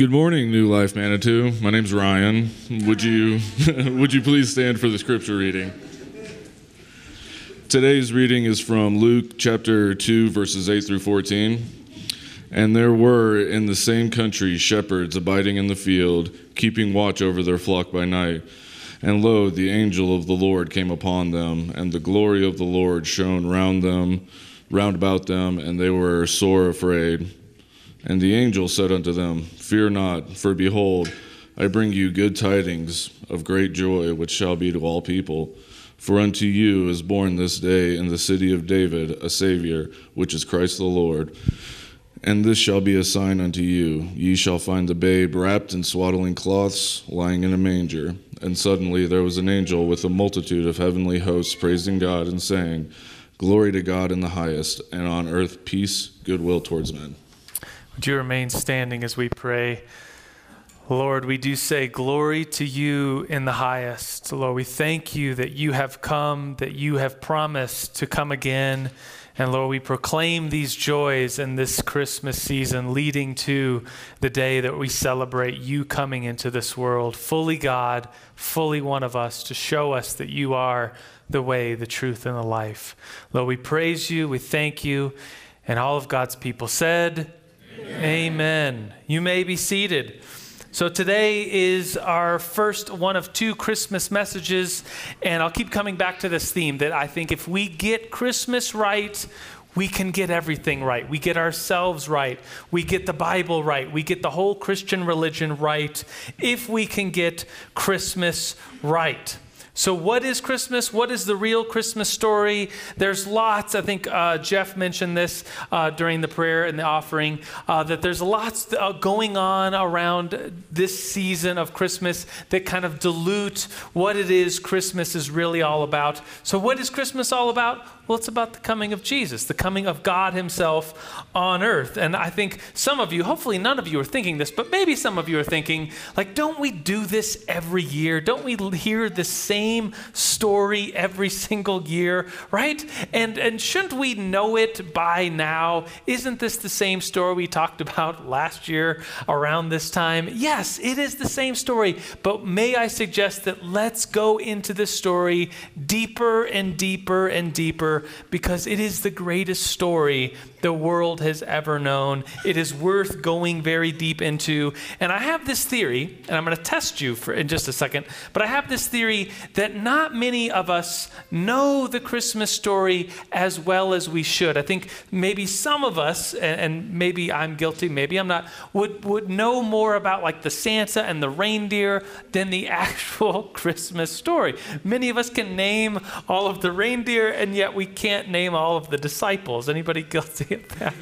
Good morning, New Life Manitou. My name's Ryan. Would you would you please stand for the scripture reading? Today's reading is from Luke chapter 2 verses 8 through 14. And there were in the same country shepherds abiding in the field, keeping watch over their flock by night. And lo, the angel of the Lord came upon them, and the glory of the Lord shone round them, round about them, and they were sore afraid. And the angel said unto them, Fear not, for behold, I bring you good tidings of great joy, which shall be to all people. For unto you is born this day in the city of David a Savior, which is Christ the Lord. And this shall be a sign unto you ye shall find the babe wrapped in swaddling cloths, lying in a manger. And suddenly there was an angel with a multitude of heavenly hosts praising God and saying, Glory to God in the highest, and on earth peace, goodwill towards men. Would you remain standing as we pray? Lord, we do say glory to you in the highest. Lord, we thank you that you have come, that you have promised to come again. And Lord, we proclaim these joys in this Christmas season, leading to the day that we celebrate you coming into this world, fully God, fully one of us, to show us that you are the way, the truth, and the life. Lord, we praise you, we thank you. And all of God's people said, Amen. You may be seated. So, today is our first one of two Christmas messages, and I'll keep coming back to this theme that I think if we get Christmas right, we can get everything right. We get ourselves right. We get the Bible right. We get the whole Christian religion right if we can get Christmas right. So, what is Christmas? What is the real Christmas story? There's lots. I think uh, Jeff mentioned this uh, during the prayer and the offering uh, that there's lots uh, going on around this season of Christmas that kind of dilute what it is Christmas is really all about. So, what is Christmas all about? Well, it's about the coming of Jesus, the coming of God Himself on earth. And I think some of you, hopefully none of you are thinking this, but maybe some of you are thinking, like, don't we do this every year? Don't we hear the same story every single year, right? And, and shouldn't we know it by now? Isn't this the same story we talked about last year around this time? Yes, it is the same story, but may I suggest that let's go into this story deeper and deeper and deeper because it is the greatest story the world has ever known. It is worth going very deep into. And I have this theory, and I'm going to test you for in just a second, but I have this theory that not many of us know the Christmas story as well as we should. I think maybe some of us, and, and maybe I'm guilty, maybe I'm not, would, would know more about like the Santa and the reindeer than the actual Christmas story. Many of us can name all of the reindeer, and yet we can't name all of the disciples. Anybody guilty? of that.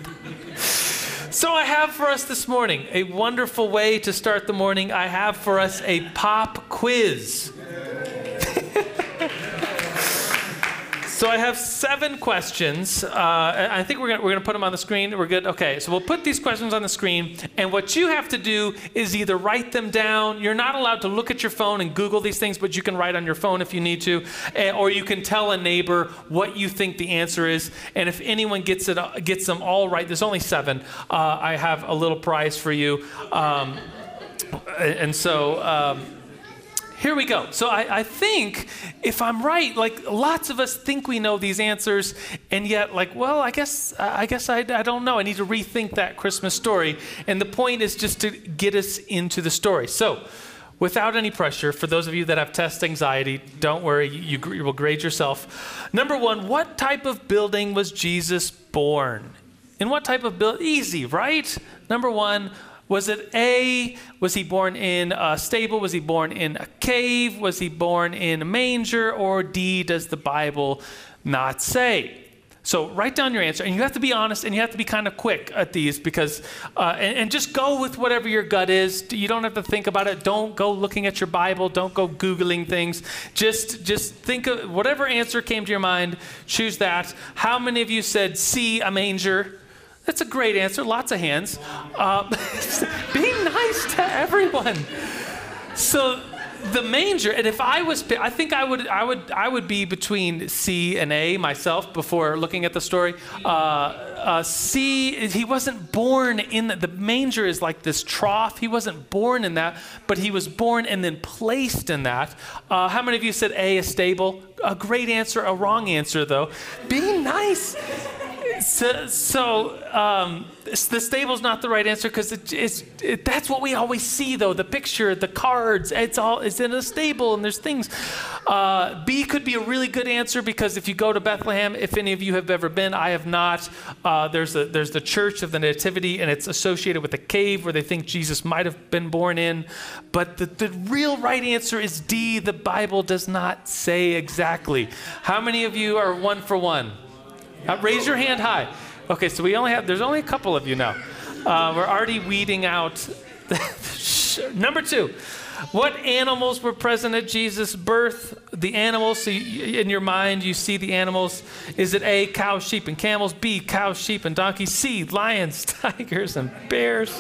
So, I have for us this morning a wonderful way to start the morning. I have for us a pop quiz. So I have seven questions. Uh, I think we're gonna, we're gonna put them on the screen. We're good. Okay. So we'll put these questions on the screen, and what you have to do is either write them down. You're not allowed to look at your phone and Google these things, but you can write on your phone if you need to, eh, or you can tell a neighbor what you think the answer is. And if anyone gets it gets them all right, there's only seven. Uh, I have a little prize for you. Um, and so. Um, here we go. So I, I, think if I'm right, like lots of us think we know these answers, and yet, like, well, I guess I guess I, I don't know. I need to rethink that Christmas story. And the point is just to get us into the story. So, without any pressure, for those of you that have test anxiety, don't worry, you, you will grade yourself. Number one, what type of building was Jesus born? In what type of building? Easy, right? Number one, was it A, was he born in a stable? Was he born in a cave? Was he born in a manger? Or D, does the Bible not say? So write down your answer, and you have to be honest, and you have to be kind of quick at these because, uh, and, and, just go with whatever your gut is. You don't have to think about it. Don't go looking at your Bible. Don't go googling things. Just, just think of whatever answer came to your mind. Choose that. How many of you said C, a manger? That's a great answer. Lots of hands. Uh, be nice to everyone. So, the manger, and if I was, I think I would, I would, I would be between C and A myself before looking at the story. Uh, uh, C, he wasn't born in the, the manger is like this trough. He wasn't born in that, but he was born and then placed in that. Uh, how many of you said A, a stable? A great answer, a wrong answer though. Be nice so, so um, the stable's not the right answer because it, it's it, that's what we always see though the picture the cards it's all it's in a stable and there's things. Uh, b could be a really good answer because if you go to bethlehem if any of you have ever been i have not uh, there's a there's the church of the nativity and it's associated with a cave where they think jesus might have been born in. But the, the real right answer is d. The bible does not say exactly. How many of you are one for one uh, raise your hand high. Okay, so we only have, there's only a couple of you now. Uh, we're already weeding out. Number two, what animals were present at Jesus' birth? The animals, so you, in your mind, you see the animals. Is it A, cows, sheep, and camels? B, cows, sheep, and donkeys? C, lions, tigers, and bears?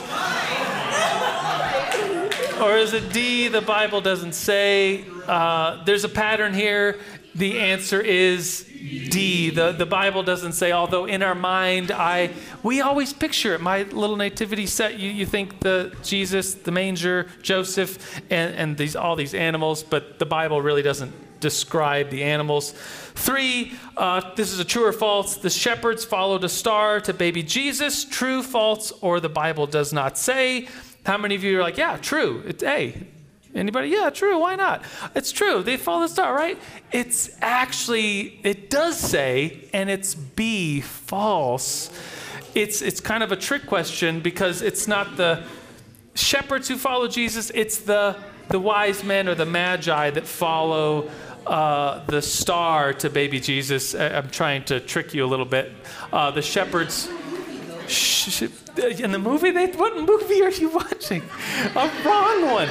or is it D, the Bible doesn't say? Uh, there's a pattern here. The answer is D. The, the Bible doesn't say, although in our mind, I we always picture it. My little nativity set, you, you think the Jesus, the manger, Joseph, and, and these all these animals, but the Bible really doesn't describe the animals. Three, uh, this is a true or false. The shepherds followed a star to baby Jesus. True, false, or the Bible does not say. How many of you are like, yeah, true? It's A. Anybody? Yeah, true. Why not? It's true. They follow the star, right? It's actually, it does say, and it's B, false. It's, it's kind of a trick question because it's not the shepherds who follow Jesus, it's the, the wise men or the magi that follow uh, the star to baby Jesus. I'm trying to trick you a little bit. Uh, the shepherds. Sh- in the movie, they, what movie are you watching? A wrong one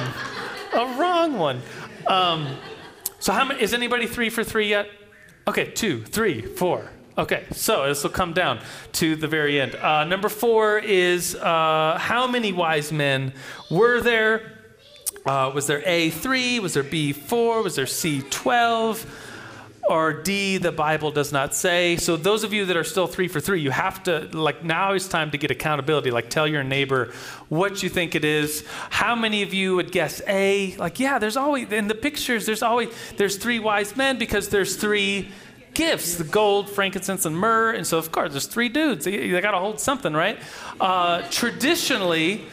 a wrong one. Um, so how many? Is anybody three for three yet? Okay, two, three, four. Okay, so this will come down to the very end. Uh, number four is uh, how many wise men were there? Uh, was there A three? Was there B four? Was there C twelve? Or D, the Bible does not say. So those of you that are still three for three, you have to, like, now is time to get accountability. Like, tell your neighbor what you think it is. How many of you would guess A? Like, yeah, there's always, in the pictures, there's always, there's three wise men because there's three gifts the gold, frankincense, and myrrh. And so, of course, there's three dudes. They, they got to hold something, right? Uh, traditionally,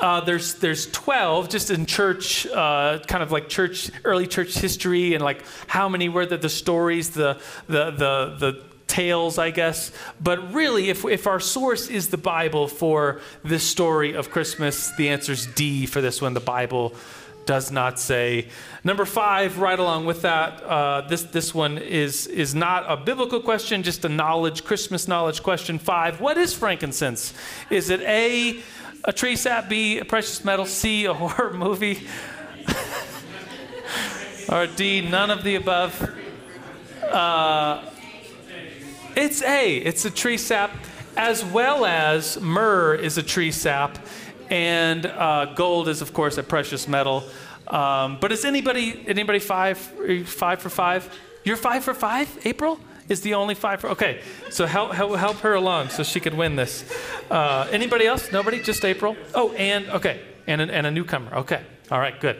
uh, there's there's 12 just in church, uh, kind of like church early church history, and like how many were the, the stories, the the the the tales, I guess. But really, if if our source is the Bible for this story of Christmas, the answer is D for this one. The Bible does not say. Number five, right along with that, uh, this this one is is not a biblical question, just a knowledge Christmas knowledge question. Five, what is frankincense? Is it a a tree sap, B, a precious metal, C, a horror movie, or D, none of the above. Uh, it's A, it's a tree sap, as well as myrrh is a tree sap, and uh, gold is, of course, a precious metal. Um, but is anybody anybody five five for five? You're five for five, April? Is the only five. For, okay, so help, help, help her along so she could win this. Uh, anybody else? Nobody? Just April? Oh, and, okay, and, and a newcomer. Okay, all right, good.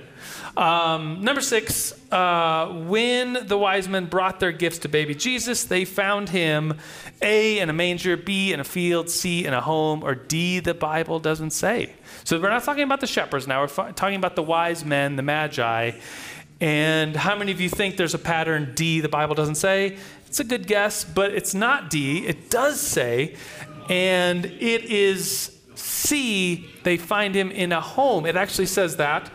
Um, number six, uh, when the wise men brought their gifts to baby Jesus, they found him A, in a manger, B, in a field, C, in a home, or D, the Bible doesn't say. So we're not talking about the shepherds now, we're talking about the wise men, the magi. And how many of you think there's a pattern D the Bible doesn't say? It's a good guess, but it's not D. It does say, and it is C, they find him in a home. It actually says that.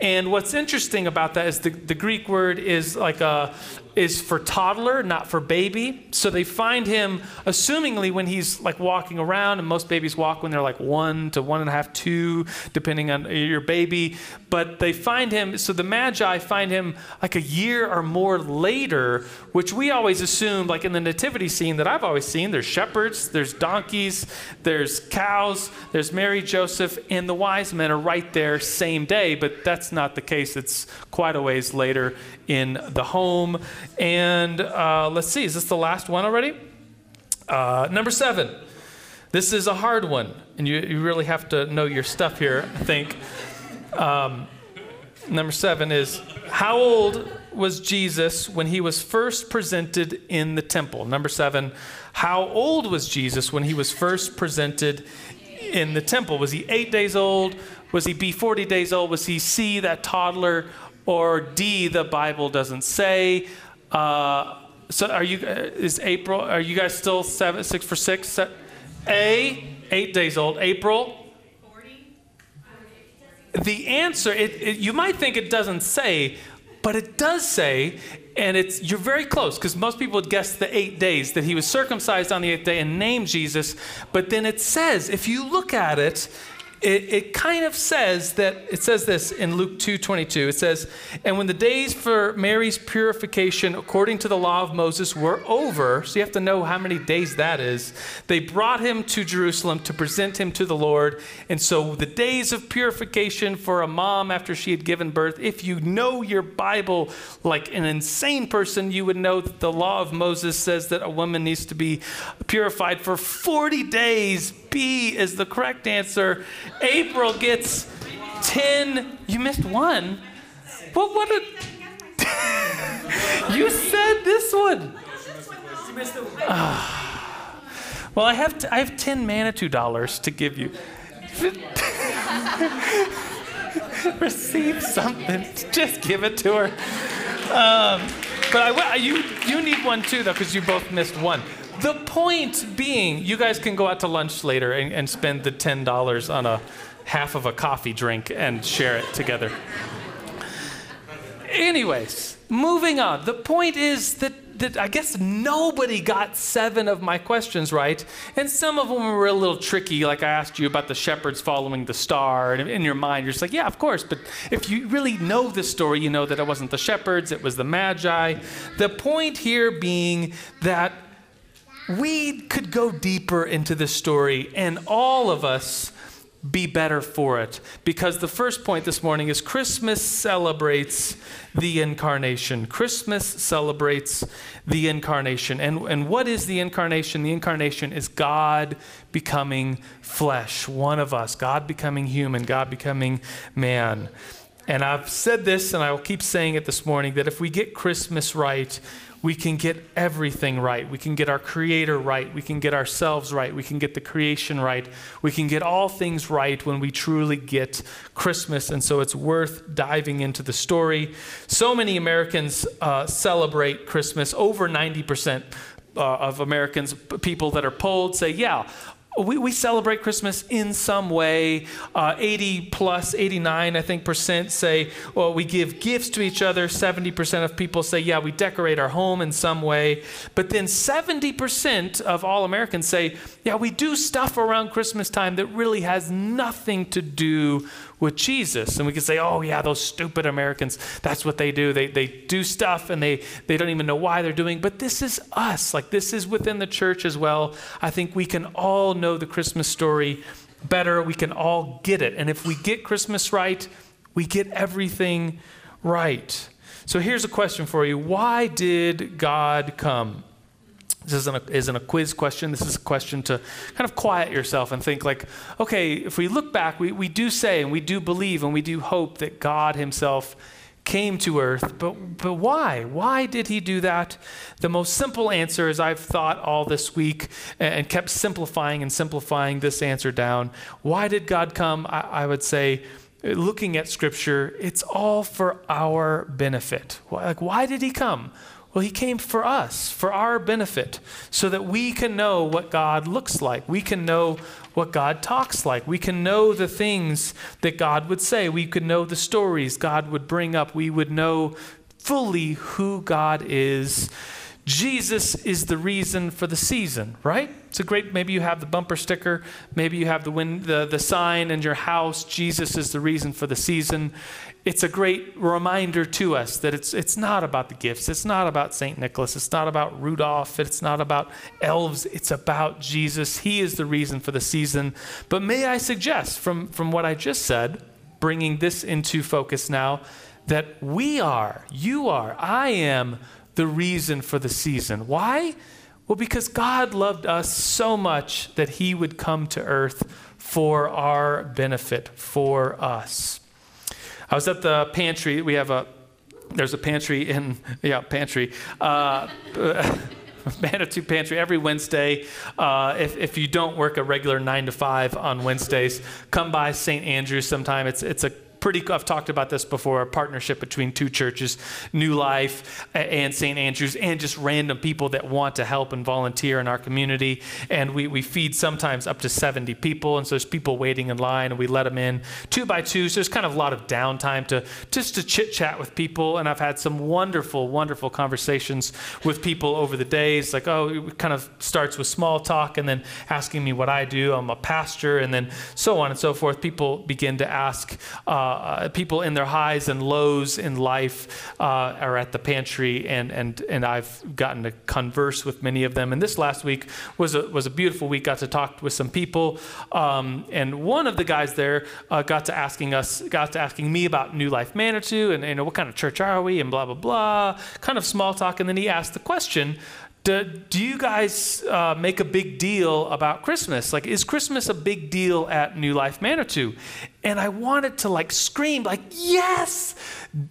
And what's interesting about that is the, the Greek word is like a, is for toddler, not for baby. So they find him, assumingly, when he's like walking around, and most babies walk when they're like one to one and a half, two, depending on your baby. But they find him, so the Magi find him like a year or more later, which we always assume, like in the nativity scene that I've always seen, there's shepherds, there's donkeys, there's cows, there's Mary, Joseph, and the wise men are right there same day, but that's not the case. It's quite a ways later in the home. And uh, let's see, is this the last one already? Uh, number seven. This is a hard one, and you, you really have to know your stuff here, I think. Um, number seven is How old was Jesus when he was first presented in the temple? Number seven, how old was Jesus when he was first presented in the temple? Was he eight days old? Was he B, 40 days old? Was he C, that toddler? Or D, the Bible doesn't say? Uh, so are you, uh, is April, are you guys still seven, six for six? A, eight days old. April? The answer, it, it, you might think it doesn't say, but it does say, and it's you're very close because most people would guess the eight days that he was circumcised on the eighth day and named Jesus. But then it says, if you look at it, it, it kind of says that it says this in Luke 2:22. It says, "And when the days for Mary's purification according to the law of Moses were over, so you have to know how many days that is, they brought him to Jerusalem to present him to the Lord. And so the days of purification for a mom after she had given birth, if you know your Bible like an insane person, you would know that the law of Moses says that a woman needs to be purified for 40 days. B is the correct answer. April gets 10. You missed one. What? What? A, you said this one. Well, I have t- I have 10 Manitou dollars to give you. Receive something. Just give it to her. Um, but I, you you need one too though because you both missed one. The point being, you guys can go out to lunch later and, and spend the $10 on a half of a coffee drink and share it together. Anyways, moving on. The point is that, that I guess nobody got seven of my questions right. And some of them were a little tricky, like I asked you about the shepherds following the star. And in your mind, you're just like, yeah, of course. But if you really know the story, you know that it wasn't the shepherds, it was the magi. The point here being that we could go deeper into this story and all of us be better for it. Because the first point this morning is Christmas celebrates the incarnation. Christmas celebrates the incarnation. And, and what is the incarnation? The incarnation is God becoming flesh, one of us, God becoming human, God becoming man. And I've said this and I will keep saying it this morning that if we get Christmas right, we can get everything right. We can get our Creator right. We can get ourselves right. We can get the creation right. We can get all things right when we truly get Christmas. And so it's worth diving into the story. So many Americans uh, celebrate Christmas. Over 90% uh, of Americans, people that are polled, say, yeah, we, we celebrate Christmas in some way. Uh, 80 plus, 89, I think, percent say, well, we give gifts to each other. 70% of people say, yeah, we decorate our home in some way. But then 70% of all Americans say, yeah, we do stuff around Christmas time that really has nothing to do with Jesus. And we can say, oh, yeah, those stupid Americans, that's what they do. They, they do stuff and they, they don't even know why they're doing. But this is us. Like, this is within the church as well. I think we can all know the Christmas story better. We can all get it. And if we get Christmas right, we get everything right. So here's a question for you Why did God come? This isn't a, isn't a quiz question. This is a question to kind of quiet yourself and think, like, okay, if we look back, we, we do say and we do believe and we do hope that God Himself came to earth, but, but why? Why did He do that? The most simple answer is I've thought all this week and, and kept simplifying and simplifying this answer down. Why did God come? I, I would say, looking at Scripture, it's all for our benefit. Like, why did He come? Well, he came for us, for our benefit, so that we can know what God looks like. We can know what God talks like. We can know the things that God would say. We could know the stories God would bring up. We would know fully who God is. Jesus is the reason for the season, right? It's a great, maybe you have the bumper sticker, maybe you have the, win, the, the sign in your house, Jesus is the reason for the season. It's a great reminder to us that it's, it's not about the gifts, it's not about St. Nicholas, it's not about Rudolph, it's not about elves, it's about Jesus. He is the reason for the season. But may I suggest, from, from what I just said, bringing this into focus now, that we are, you are, I am the reason for the season. Why? Well, because God loved us so much that he would come to earth for our benefit, for us. I was at the pantry. We have a, there's a pantry in, yeah, pantry. Uh, Manitou Pantry every Wednesday. Uh, if, if you don't work a regular nine to five on Wednesdays, come by St. Andrews sometime. It's, it's a pretty I've talked about this before a partnership between two churches, New Life and St. Andrews, and just random people that want to help and volunteer in our community. And we, we feed sometimes up to 70 people. And so there's people waiting in line, and we let them in two by two. So there's kind of a lot of downtime to just to chit chat with people. And I've had some wonderful, wonderful conversations with people over the days. Like, oh, it kind of starts with small talk and then asking me what I do. I'm a pastor, and then so on and so forth. People begin to ask. Uh, uh, people in their highs and lows in life uh, are at the pantry, and, and, and I've gotten to converse with many of them. And this last week was a, was a beautiful week. Got to talk with some people, um, and one of the guys there uh, got to asking us, got to asking me about New Life Manitou, and you know what kind of church are we, and blah blah blah, kind of small talk. And then he asked the question, do, do you guys uh, make a big deal about Christmas? Like, is Christmas a big deal at New Life Manitou? And I wanted to like scream, like, yes,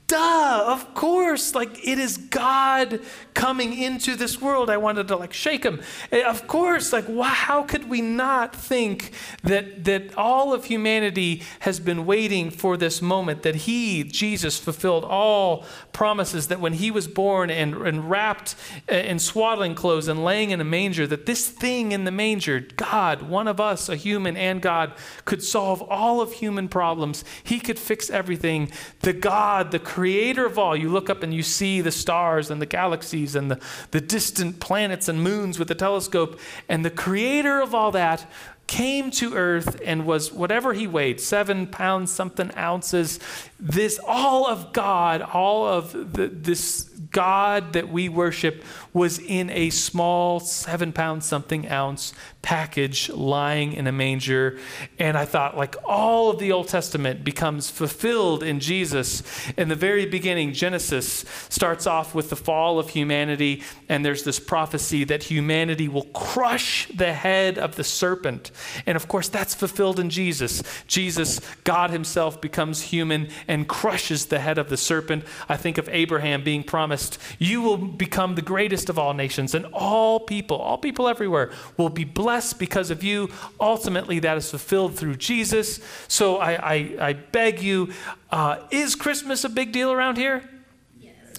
duh, of course. Like, it is God coming into this world. I wanted to like shake him. Eh, of course, like, how could we not think that, that all of humanity has been waiting for this moment, that He, Jesus, fulfilled all promises, that when He was born and, and wrapped eh, in swaddling clothes and laying in a manger, that this thing in the manger, God, one of us, a human and God, could solve all of human human problems. He could fix everything. The God, the creator of all, you look up and you see the stars and the galaxies and the, the distant planets and moons with the telescope, and the creator of all that came to earth and was whatever he weighed seven pounds something ounces this all of god all of the, this god that we worship was in a small seven pound something ounce package lying in a manger. And I thought, like, all of the Old Testament becomes fulfilled in Jesus. In the very beginning, Genesis starts off with the fall of humanity, and there's this prophecy that humanity will crush the head of the serpent. And of course, that's fulfilled in Jesus. Jesus, God Himself, becomes human and crushes the head of the serpent. I think of Abraham being promised, You will become the greatest of all nations, and all people, all people everywhere, will be blessed because of you. Ultimately, that is fulfilled through Jesus. So I, I, I beg you, uh, is Christmas a big deal around here?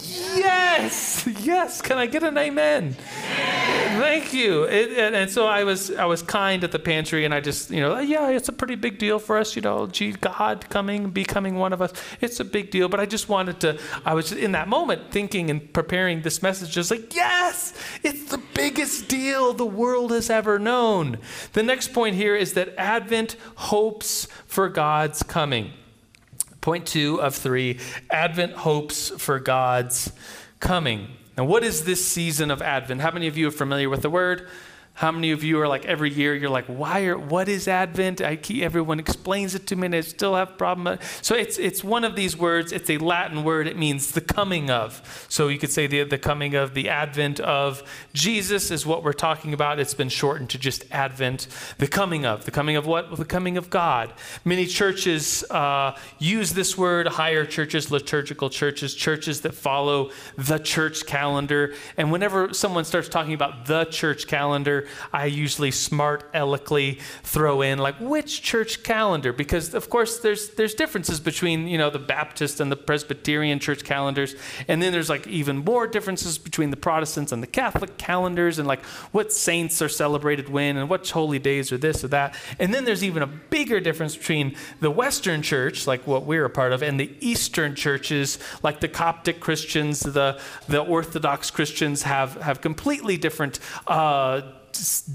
Yes, yes. Can I get an amen? Thank you. It, and, and, so I was, I was kind at the pantry, and I just, you know, yeah, it's a pretty big deal for us. You know, gee, God coming, becoming one of us, it's a big deal. But I just wanted to. I was in that moment thinking and preparing this message, just like, yes, it's the biggest deal the world has ever known. The next point here is that Advent hopes for God's coming. Point two of three Advent hopes for God's coming. Now, what is this season of Advent? How many of you are familiar with the word? How many of you are like every year you're like, why are what is Advent? I keep, everyone explains it to me and I still have problem. So it's it's one of these words. It's a Latin word. It means the coming of. So you could say the the coming of the Advent of Jesus is what we're talking about. It's been shortened to just Advent. The coming of the coming of what? The coming of God. Many churches uh, use this word. Higher churches, liturgical churches, churches that follow the church calendar. And whenever someone starts talking about the church calendar I usually smart aleckly throw in like which church calendar because of course there's there's differences between you know the Baptist and the Presbyterian church calendars, and then there's like even more differences between the Protestants and the Catholic calendars, and like what saints are celebrated when and what holy days are this or that, and then there's even a bigger difference between the Western church, like what we're a part of, and the Eastern churches, like the Coptic Christians, the the Orthodox Christians have have completely different. Uh,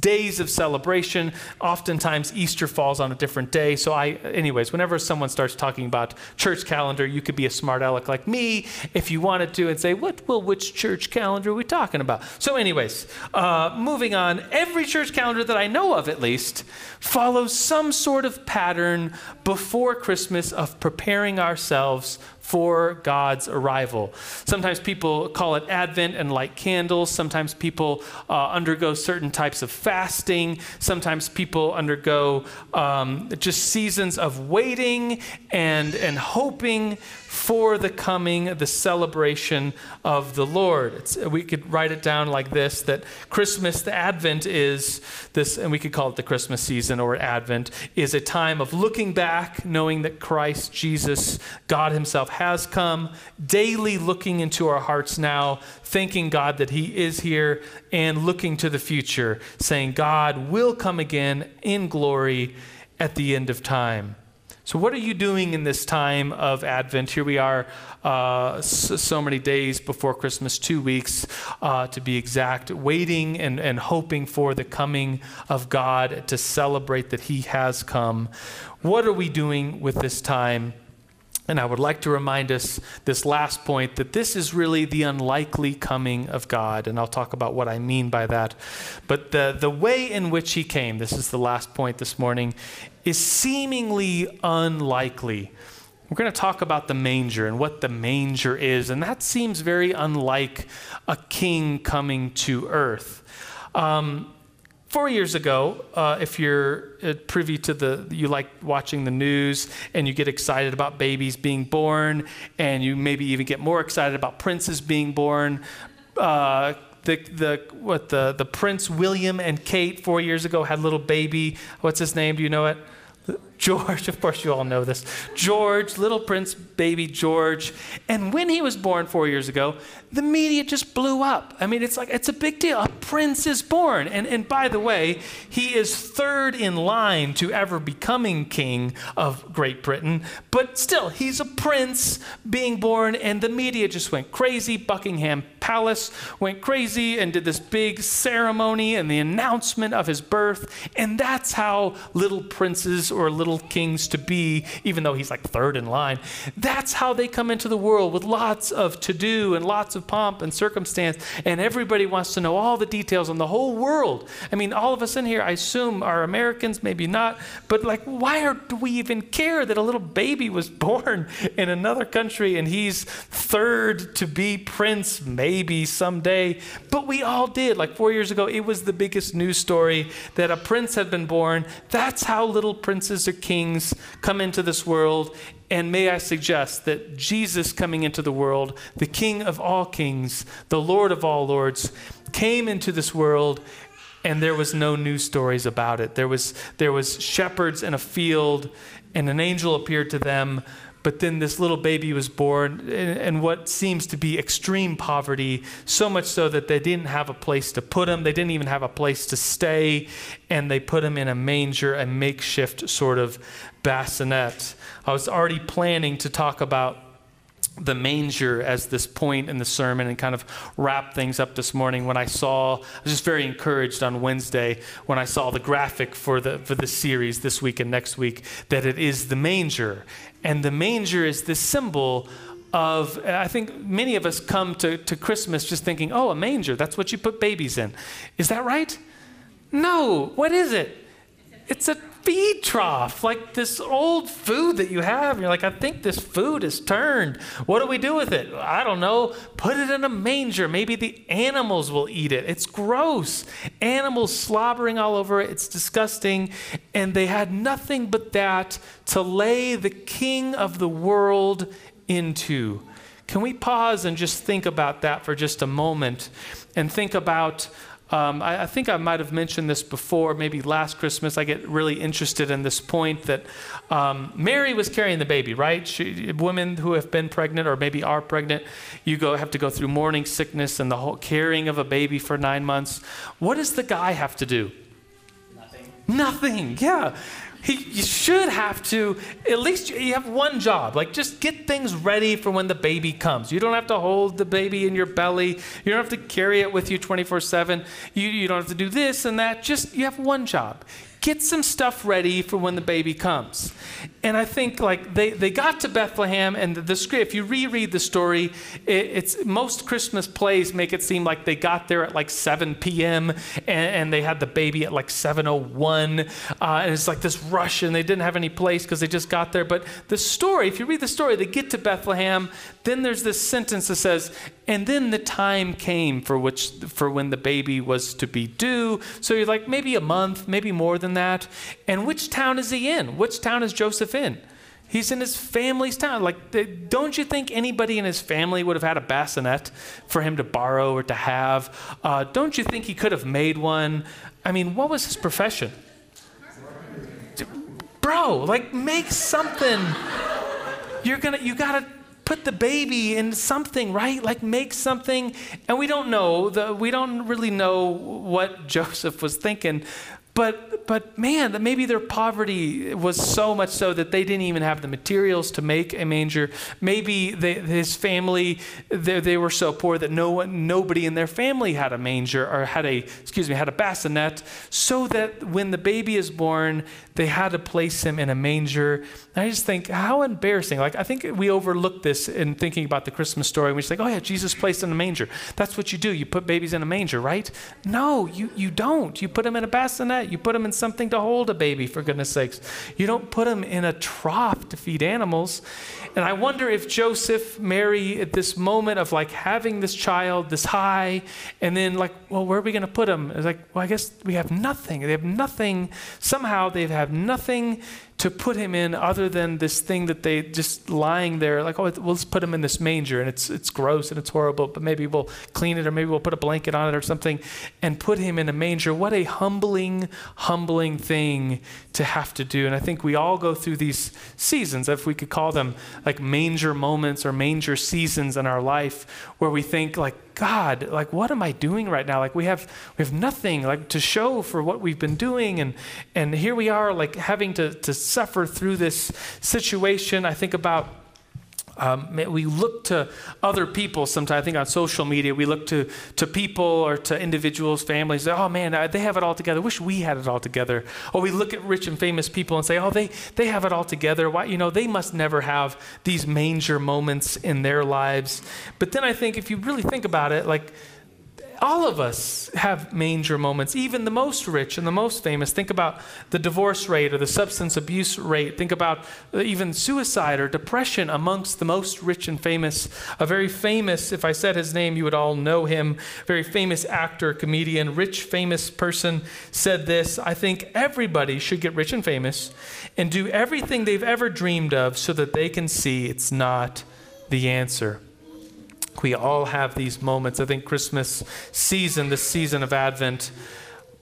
days of celebration. Oftentimes, Easter falls on a different day. So, I, anyways, whenever someone starts talking about church calendar, you could be a smart aleck like me if you wanted to and say, "What? Well, which church calendar are we talking about?" So, anyways, uh, moving on. Every church calendar that I know of, at least, follows some sort of pattern before Christmas of preparing ourselves for God's arrival. Sometimes people call it Advent and light candles. Sometimes people uh, undergo certain types of fasting. Sometimes people undergo um, just seasons of waiting and, and hoping for the coming, the celebration of the Lord. It's, we could write it down like this that Christmas, the Advent is this, and we could call it the Christmas season or Advent, is a time of looking back, knowing that Christ Jesus, God Himself, has come, daily looking into our hearts now, thanking God that He is here, and looking to the future, saying, God will come again in glory at the end of time. So, what are you doing in this time of Advent? Here we are, uh, so, many days before Christmas, two weeks uh, to be exact, waiting and, and hoping for the coming of God to celebrate that He has come. What are we doing with this time? And I would like to remind us this last point that this is really the unlikely coming of God. And I'll talk about what I mean by that. But the, the way in which he came, this is the last point this morning, is seemingly unlikely. We're going to talk about the manger and what the manger is, and that seems very unlike a king coming to earth. Um, four years ago, uh, if you're uh, privy to the, you like watching the news and you get excited about babies being born, and you maybe even get more excited about princes being born. Uh, the, the what the the Prince William and Kate four years ago had a little baby. What's his name? Do you know it? George, of course, you all know this. George, little prince baby George. And when he was born four years ago, the media just blew up. I mean, it's like, it's a big deal. A prince is born. And, and by the way, he is third in line to ever becoming king of Great Britain. But still, he's a prince being born, and the media just went crazy. Buckingham Palace went crazy and did this big ceremony and the announcement of his birth. And that's how little princes or little kings to be, even though he's like third in line. That's how they come into the world with lots of to do and lots of pomp and circumstance. And everybody wants to know all the details on the whole world. I mean, all of us in here, I assume, are Americans, maybe not. But like, why are, do we even care that a little baby was born in another country and he's third to be prince, maybe someday? But we all did. Like four years ago, it was the biggest news story that a prince had been born. That's how little princes or kings come into this world. And may I suggest that Jesus coming into the world, the King of all kings, the Lord of all lords, came into this world and there was no news stories about it. There was, there was shepherds in a field and an angel appeared to them but then this little baby was born in, what seems to be extreme poverty, so much so that they didn't have a place to put him. They didn't even have a place to stay, and they put him in a manger, a makeshift sort of bassinet. I was already planning to talk about the manger as this point in the sermon and kind of wrap things up this morning when I saw I was just very encouraged on Wednesday when I saw the graphic for the for the series this week and next week that it is the manger and the manger is this symbol of, I think many of us come to, to Christmas just thinking, oh, a manger, that's what you put babies in. Is that right? No. What is it? It's a feed trough, like this old food that you have. You're like, I think this food is turned. What do we do with it? I don't know. Put it in a manger. Maybe the animals will eat it. It's gross. Animals slobbering all over it. It's disgusting. And they had nothing but that to lay the king of the world into. Can we pause and just think about that for just a moment and think about Um, I, I, think I might have mentioned this before, maybe last Christmas. I get really interested in this point that um, Mary was carrying the baby, right? She, women who have been pregnant or maybe are pregnant, you go have to go through morning sickness and the whole carrying of a baby for nine months. What does the guy have to do? Nothing. Nothing. Yeah you should have to at least you have one job. Like just get things ready for when the baby comes. You don't have to hold the baby in your belly. You don't have to carry it with you 24 7 you, you don't have to do this and that. Just you have one job get some stuff ready for when the baby comes. And I think like they, they got to Bethlehem and the, the script, if you reread the story, it, it's most Christmas plays make it seem like they got there at like 7 p.m. and, and they had the baby at like 7.01. Uh, and it's like this rush and they didn't have any place because they just got there. But the story, if you read the story, they get to Bethlehem, then there's this sentence that says, and then the time came for which for when the baby was to be due. So you're like maybe a month, maybe more than that. And which town is he in? Which town is Joseph in? He's in his family's town. Like, don't you think anybody in his family would have had a bassinet for him to borrow or to have? Uh, don't you think he could have made one? I mean, what was his profession? Bro, like, make something. You're gonna, you gotta put the baby in something, right? Like make something. And we don't know, the, we don't really know what Joseph was thinking. But, but man, maybe their poverty was so much so that they didn't even have the materials to make a manger. Maybe they, his family, they, they were so poor that no one, nobody in their family had a manger or had a, excuse me, had a bassinet, so that when the baby is born, they had to place him in a manger. And I just think, how embarrassing. Like, I think we overlook this in thinking about the Christmas story. We just like, oh yeah, Jesus placed in a manger. That's what you do. You put babies in a manger, right? No, you, you don't. You put them in a bassinet. You put them in something to hold a baby, for goodness sakes. You don't put them in a trough to feed animals. And I wonder if Joseph, Mary, at this moment of like having this child, this high, and then like, well, where are we going to put him? It's like, well, I guess we have nothing. They have nothing. Somehow they have nothing to put him in other than this thing that they just lying there like oh we'll just put him in this manger and it's it's gross and it's horrible but maybe we'll clean it or maybe we'll put a blanket on it or something and put him in a manger. What a humbling humbling thing to have to do. And i think we all go through these seasons if we could call them like manger moments or manger seasons in our life where we think like God, like what am I doing right now? Like we have we have nothing like to show for what we've been doing and and here we are like having to to suffer through this situation. I think about um, we look to other people sometimes. I think on social media, we look to, to people or to individuals, families. Oh man, they have it all together. Wish we had it all together. Or we look at rich and famous people and say, oh, they, they have it all together. Why, you know, they must never have these manger moments in their lives. But then I think if you really think about it, like, all of us have manger moments, even the most rich and the most famous. Think about the divorce rate or the substance abuse rate. Think about even suicide or depression amongst the most rich and famous. A very famous, if I said his name, you would all know him, very famous actor, comedian, rich, famous person said this I think everybody should get rich and famous and do everything they've ever dreamed of so that they can see it's not the answer. We all have these moments. I think Christmas season, this season of Advent,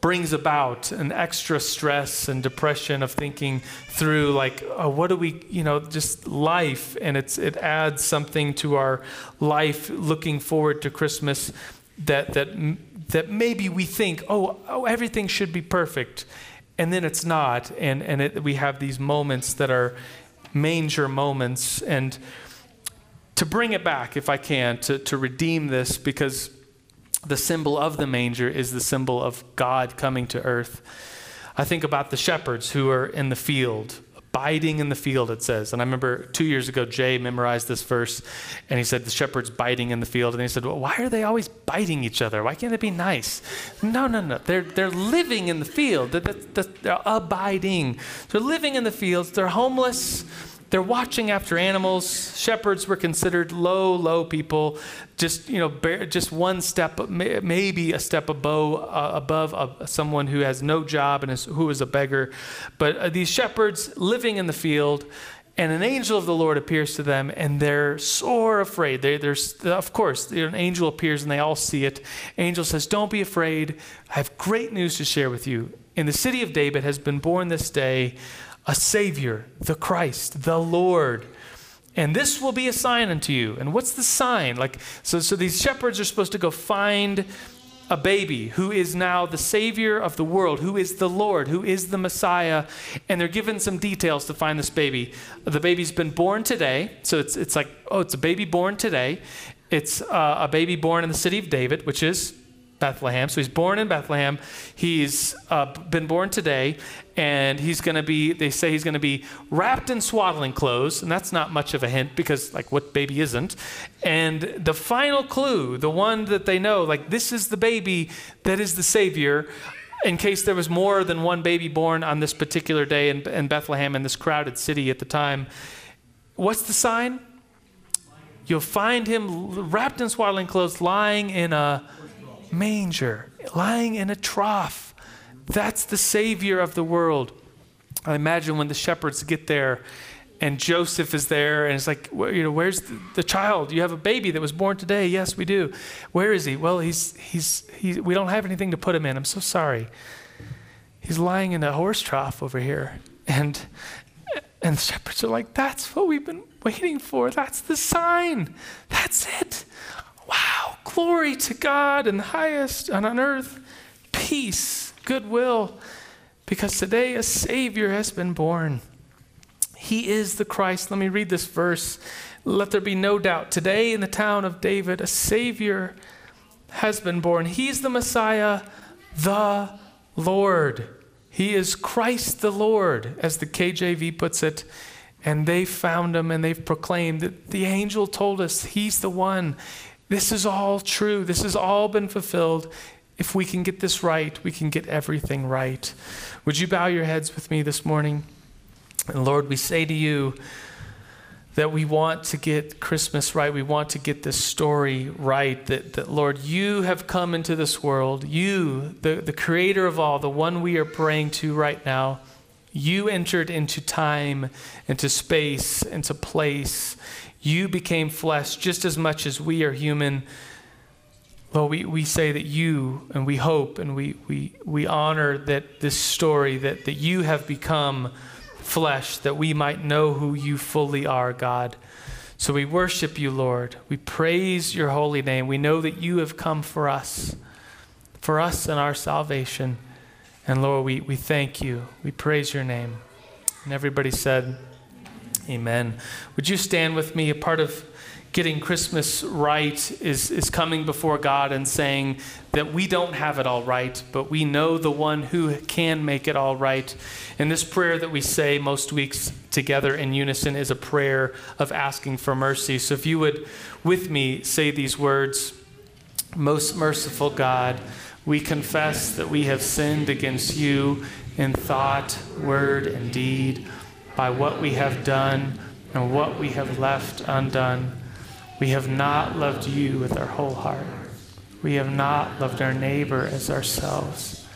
brings about an extra stress and depression of thinking through like oh, what do we you know just life and it's it adds something to our life looking forward to christmas that that that maybe we think oh, oh everything should be perfect and then it's not and and it, we have these moments that are manger moments and to bring it back, if I can, to, to redeem this, because the symbol of the manger is the symbol of God coming to earth. I think about the shepherds who are in the field, abiding in the field, it says. And I remember two years ago, Jay memorized this verse, and he said, The shepherds biting in the field. And he said, Well, why are they always biting each other? Why can't it be nice? No, no, no. They're, they're living in the field, they're, they're abiding. They're living in the fields, they're homeless they're watching after animals. Shepherds were considered low, low people, just you know, just one step, maybe a step above, uh, above uh, someone who has no job and is, who is a beggar. But uh, these shepherds living in the field, and an angel of the Lord appears to them, and they're sore afraid. They, there's, of course, an angel appears, and they all see it. Angel says, "Don't be afraid. I have great news to share with you. In the city of David has been born this day a Savior, the Christ, the Lord." And this will be a sign unto you. And what's the sign? Like, so, so these shepherds are supposed to go find a baby who is now the Savior of the world, who is the Lord, who is the Messiah, and they're given some details to find this baby. The baby's been born today, so it's, it's like, oh, it's a baby born today. It's uh, a baby born in the city of David, which is Bethlehem. So he's born in Bethlehem. He's uh, been born today, and he's going to be, they say he's going to be wrapped in swaddling clothes, and that's not much of a hint because, like, what baby isn't? And the final clue, the one that they know, like, this is the baby that is the Savior. In case there was more than one baby born on this particular day in, in Bethlehem, in this crowded city at the time, what's the sign? You'll find him wrapped in swaddling clothes, lying in a manger, lying in a trough. That's the Savior of the world. I imagine when the shepherds get there and Joseph is there and it's like, you know, where's the, the, child? You have a baby that was born today. Yes, we do. Where is he? Well, he's, he's, he, we don't have anything to put him in. I'm so sorry. He's lying in a horse trough over here. And, and the shepherds are like, that's what we've been waiting for. That's the sign. That's it. Wow. Glory to God in the highest and on earth. Peace goodwill, because today a Savior has been born. He is the Christ. Let me read this verse. Let there be no doubt. Today in the town of David, a Savior has been born. He's the Messiah, the Lord. He is Christ the Lord, as the KJV puts it. And they found him and they've proclaimed that the angel told us he's the one. This is all true. This has all been fulfilled. If we can get this right, we can get everything right. Would you bow your heads with me this morning? And Lord, we say to you that we want to get Christmas right. We want to get this story right. That, that Lord, you have come into this world. You, the, the creator of all, the one we are praying to right now, you entered into time, into space, into place. You became flesh just as much as we are human. Lord, we, we say that you, and we hope and we, we, we honor that this story, that, that you have become flesh, that we might know who you fully are, God. So we worship you, Lord. We praise your holy name. We know that you have come for us, for us and our salvation. And Lord, we, we thank you. We praise your name. And everybody said, Amen. Would you stand with me? A part of getting Christmas right is, is coming before God and saying that we don't have it all right, but we know the one who can make it all right. And this prayer that we say most weeks together in unison is a prayer of asking for mercy. So if you would, with me, say these words Most merciful God, we confess that we have sinned against you in thought, word, and deed, by what we have done and what we have left undone. We have not loved you with our whole heart. We have not loved our neighbor as ourselves.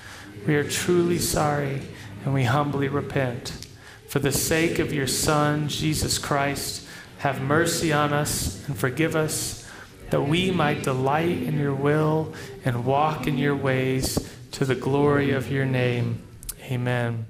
We are truly sorry and we humbly repent. For the sake of your Son, Jesus Christ, have mercy on us and forgive us, that we might delight in your will and walk in your ways to the glory of your name. Amen.